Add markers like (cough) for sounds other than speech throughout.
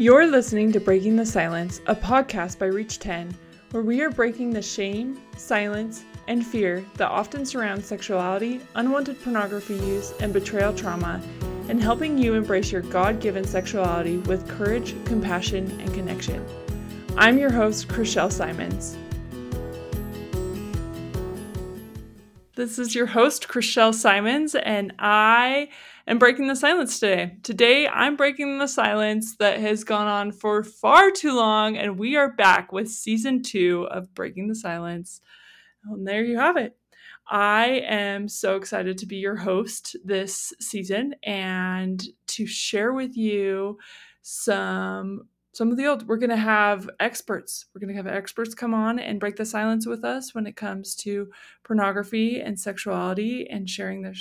You're listening to Breaking the Silence, a podcast by Reach 10, where we are breaking the shame, silence, and fear that often surrounds sexuality, unwanted pornography use, and betrayal trauma, and helping you embrace your God given sexuality with courage, compassion, and connection. I'm your host, Crishelle Simons. This is your host, Crishelle Simons, and I am breaking the silence today. Today, I'm breaking the silence that has gone on for far too long, and we are back with season two of Breaking the Silence. And there you have it. I am so excited to be your host this season and to share with you some some of the old we're going to have experts we're going to have experts come on and break the silence with us when it comes to pornography and sexuality and sharing their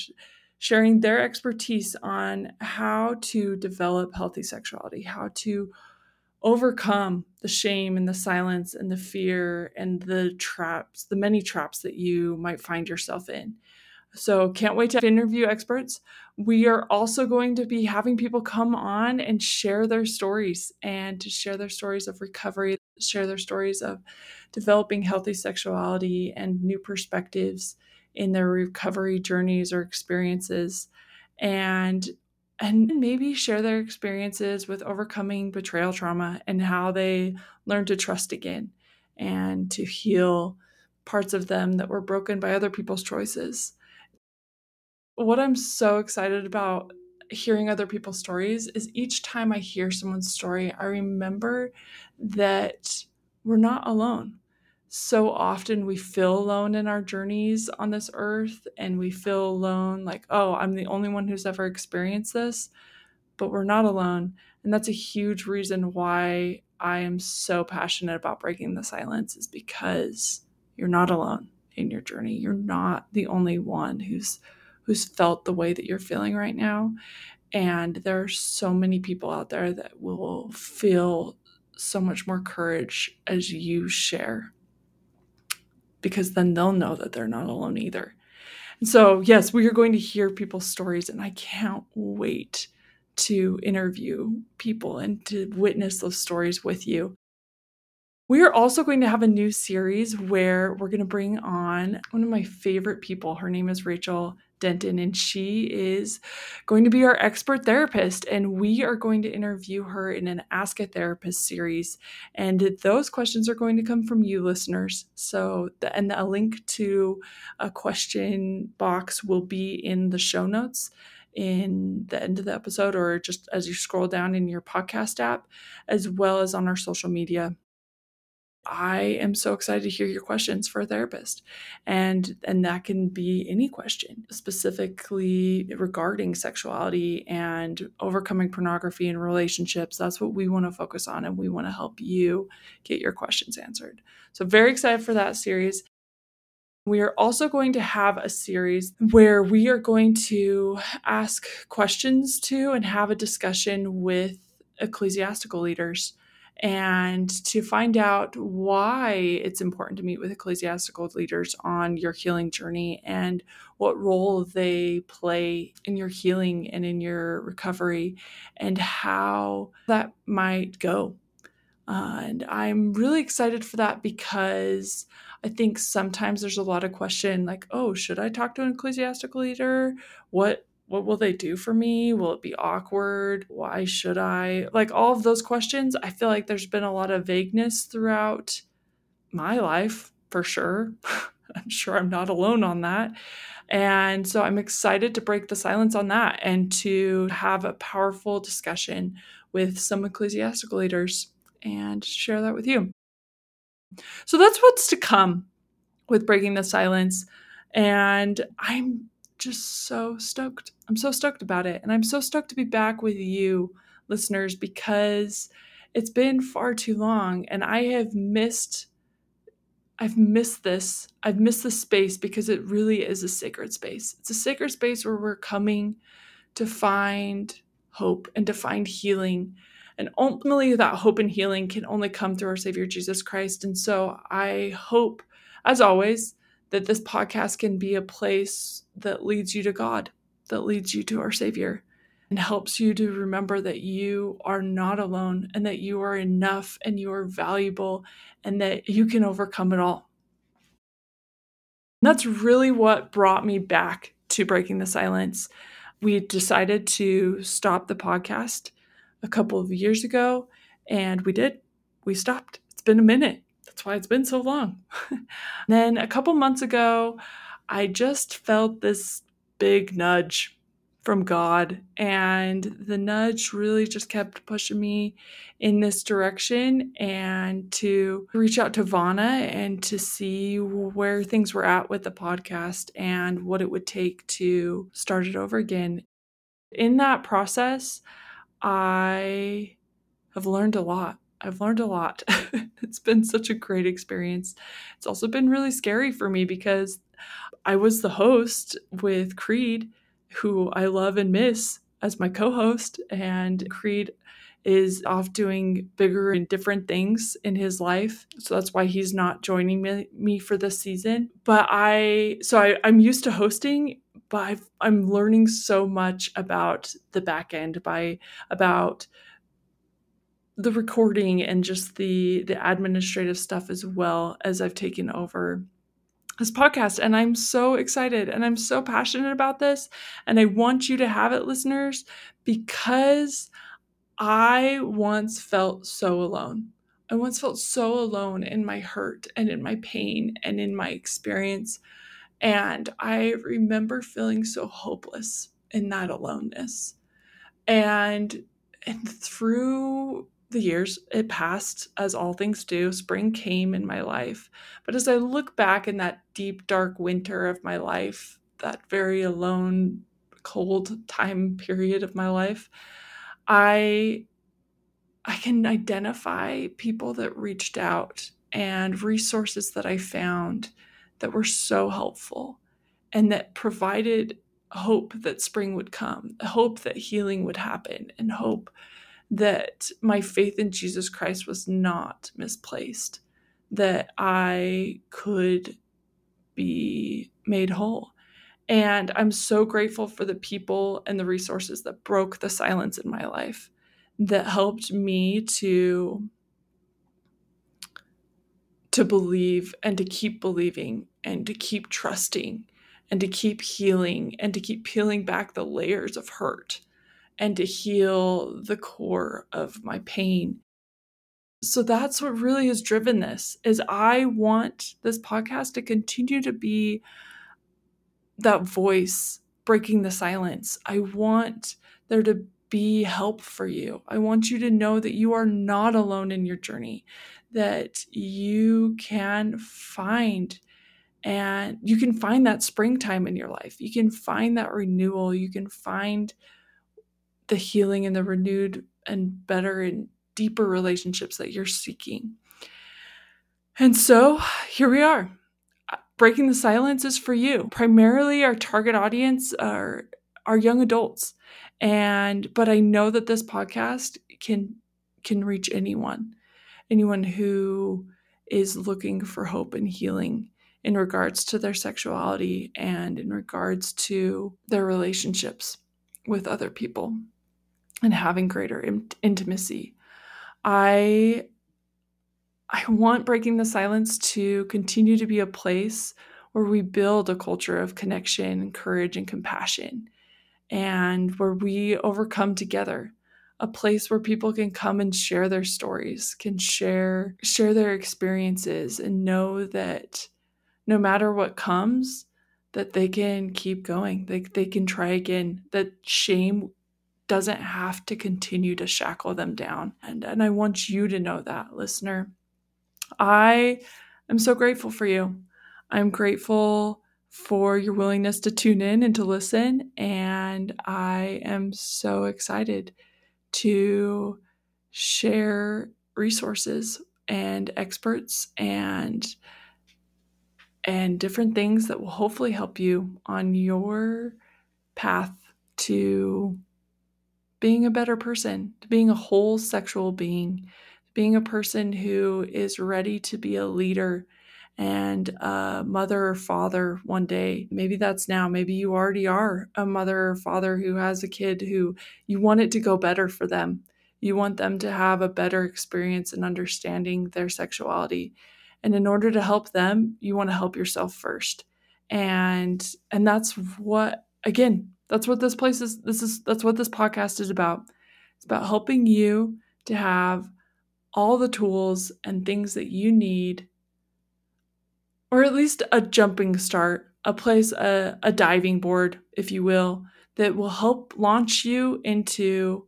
sharing their expertise on how to develop healthy sexuality how to overcome the shame and the silence and the fear and the traps the many traps that you might find yourself in so, can't wait to interview experts. We are also going to be having people come on and share their stories and to share their stories of recovery, share their stories of developing healthy sexuality and new perspectives in their recovery journeys or experiences. And and maybe share their experiences with overcoming betrayal trauma and how they learn to trust again and to heal parts of them that were broken by other people's choices what I'm so excited about hearing other people's stories is each time I hear someone's story, I remember that we're not alone. So often we feel alone in our journeys on this earth, and we feel alone like, oh, I'm the only one who's ever experienced this, but we're not alone. And that's a huge reason why I am so passionate about breaking the silence, is because you're not alone in your journey. You're not the only one who's who's felt the way that you're feeling right now. And there are so many people out there that will feel so much more courage as you share, because then they'll know that they're not alone either. And so, yes, we are going to hear people's stories, and I can't wait to interview people and to witness those stories with you. We are also going to have a new series where we're going to bring on one of my favorite people. Her name is Rachel Denton, and she is going to be our expert therapist. And we are going to interview her in an Ask a Therapist series. And those questions are going to come from you, listeners. So, the, and a link to a question box will be in the show notes in the end of the episode or just as you scroll down in your podcast app, as well as on our social media. I am so excited to hear your questions for a therapist. And and that can be any question, specifically regarding sexuality and overcoming pornography in relationships. That's what we want to focus on and we want to help you get your questions answered. So very excited for that series. We are also going to have a series where we are going to ask questions to and have a discussion with ecclesiastical leaders and to find out why it's important to meet with ecclesiastical leaders on your healing journey and what role they play in your healing and in your recovery and how that might go. Uh, and I'm really excited for that because I think sometimes there's a lot of question like, oh, should I talk to an ecclesiastical leader? What what will they do for me? Will it be awkward? Why should I? Like all of those questions, I feel like there's been a lot of vagueness throughout my life for sure. (laughs) I'm sure I'm not alone on that. And so I'm excited to break the silence on that and to have a powerful discussion with some ecclesiastical leaders and share that with you. So that's what's to come with breaking the silence. And I'm just so stoked. I'm so stoked about it. And I'm so stoked to be back with you, listeners, because it's been far too long and I have missed. I've missed this. I've missed this space because it really is a sacred space. It's a sacred space where we're coming to find hope and to find healing. And ultimately, that hope and healing can only come through our Savior Jesus Christ. And so I hope, as always, that this podcast can be a place that leads you to God, that leads you to our Savior. and helps you to remember that you are not alone and that you are enough and you are valuable and that you can overcome it all. And that's really what brought me back to Breaking the Silence. We decided to stop the podcast a couple of years ago, and we did. We stopped. It's been a minute. That's why it's been so long. (laughs) then a couple months ago, I just felt this big nudge from God. And the nudge really just kept pushing me in this direction and to reach out to Vana and to see where things were at with the podcast and what it would take to start it over again. In that process, I have learned a lot. I've learned a lot. (laughs) it's been such a great experience. It's also been really scary for me because I was the host with Creed who I love and miss as my co host. And Creed is off doing bigger and different things in his life. So that's why he's not joining me, me for this season. But I, so I, I'm used to hosting, but i am learning so much about the back end by, about the recording and just the the administrative stuff as well as I've taken over this podcast and I'm so excited and I'm so passionate about this and I want you to have it listeners because I once felt so alone. I once felt so alone in my hurt and in my pain and in my experience and I remember feeling so hopeless in that aloneness. And and through the years it passed as all things do. Spring came in my life. But as i look back in that deep dark winter of my life that very alone cold time period of my life i i can identify people that reached out and resources that i found that were so helpful and that provided hope that spring would come hope that healing would happen and hope that my faith in Jesus Christ was not misplaced, that I could be made whole. And I'm so grateful for the people and the resources that broke the silence in my life that helped me to to believe and to keep believing and to keep trusting and to keep healing and to keep peeling back the layers of hurt and to heal the core of my pain. So that's what really has driven this is I want this podcast to continue to be that voice breaking the silence. I want there to be help for you. I want you to know that you are not alone in your journey, that you can find and you can find that springtime in your life. You can find that renewal. You can find the healing and the renewed and better and deeper relationships that you're seeking. And so here we are. Uh, breaking the silence is for you. Primarily, our target audience are, are young adults. And but I know that this podcast can can reach anyone, anyone who is looking for hope and healing in regards to their sexuality and in regards to their relationships with other people and having greater in- intimacy. I I want breaking the silence to continue to be a place where we build a culture of connection, and courage and compassion and where we overcome together. A place where people can come and share their stories, can share share their experiences and know that no matter what comes, that they can keep going. They, they can try again. That shame doesn't have to continue to shackle them down. And, and I want you to know that, listener. I am so grateful for you. I'm grateful for your willingness to tune in and to listen. And I am so excited to share resources and experts and and different things that will hopefully help you on your path to being a better person, to being a whole sexual being, being a person who is ready to be a leader and a mother or father one day. Maybe that's now. Maybe you already are a mother or father who has a kid who you want it to go better for them. You want them to have a better experience in understanding their sexuality. And in order to help them, you want to help yourself first. And and that's what again, that's what this place is this is that's what this podcast is about. It's about helping you to have all the tools and things that you need or at least a jumping start, a place, a, a diving board, if you will, that will help launch you into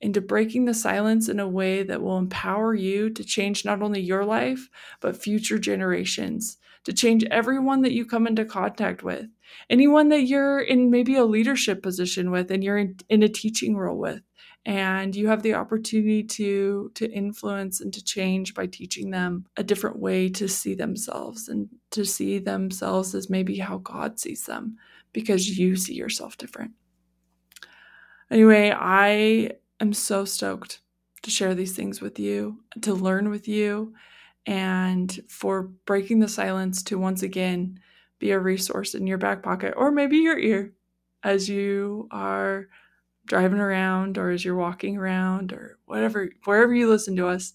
into breaking the silence in a way that will empower you to change not only your life but future generations to change everyone that you come into contact with anyone that you're in maybe a leadership position with and you're in, in a teaching role with and you have the opportunity to to influence and to change by teaching them a different way to see themselves and to see themselves as maybe how God sees them because you see yourself different. Anyway, I am so stoked to share these things with you, to learn with you, and for breaking the silence to once again be a resource in your back pocket or maybe your ear as you are driving around or as you're walking around or whatever, wherever you listen to us,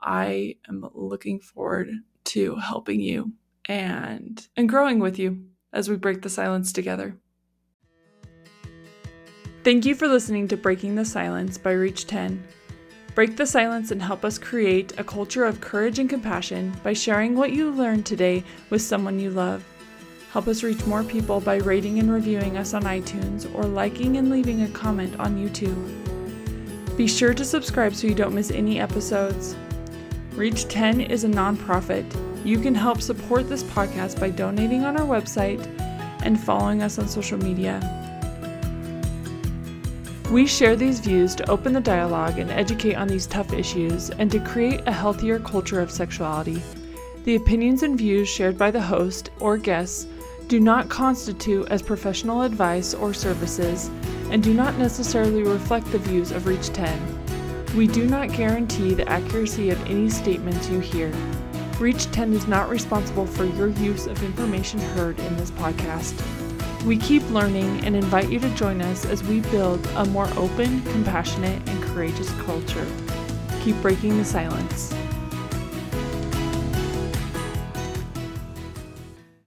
I am looking forward to helping you and and growing with you as we break the silence together. Thank you for listening to Breaking the Silence by Reach 10. Break the silence and help us create a culture of courage and compassion by sharing what you learned today with someone you love. Help us reach more people by rating and reviewing us on iTunes or liking and leaving a comment on YouTube. Be sure to subscribe so you don't miss any episodes. Reach 10 is a nonprofit. You can help support this podcast by donating on our website and following us on social media. We share these views to open the dialogue and educate on these tough issues and to create a healthier culture of sexuality. The opinions and views shared by the host or guests do not constitute as professional advice or services and do not necessarily reflect the views of Reach 10. We do not guarantee the accuracy of any statements you hear. Reach 10 is not responsible for your use of information heard in this podcast. We keep learning and invite you to join us as we build a more open, compassionate, and courageous culture. Keep breaking the silence.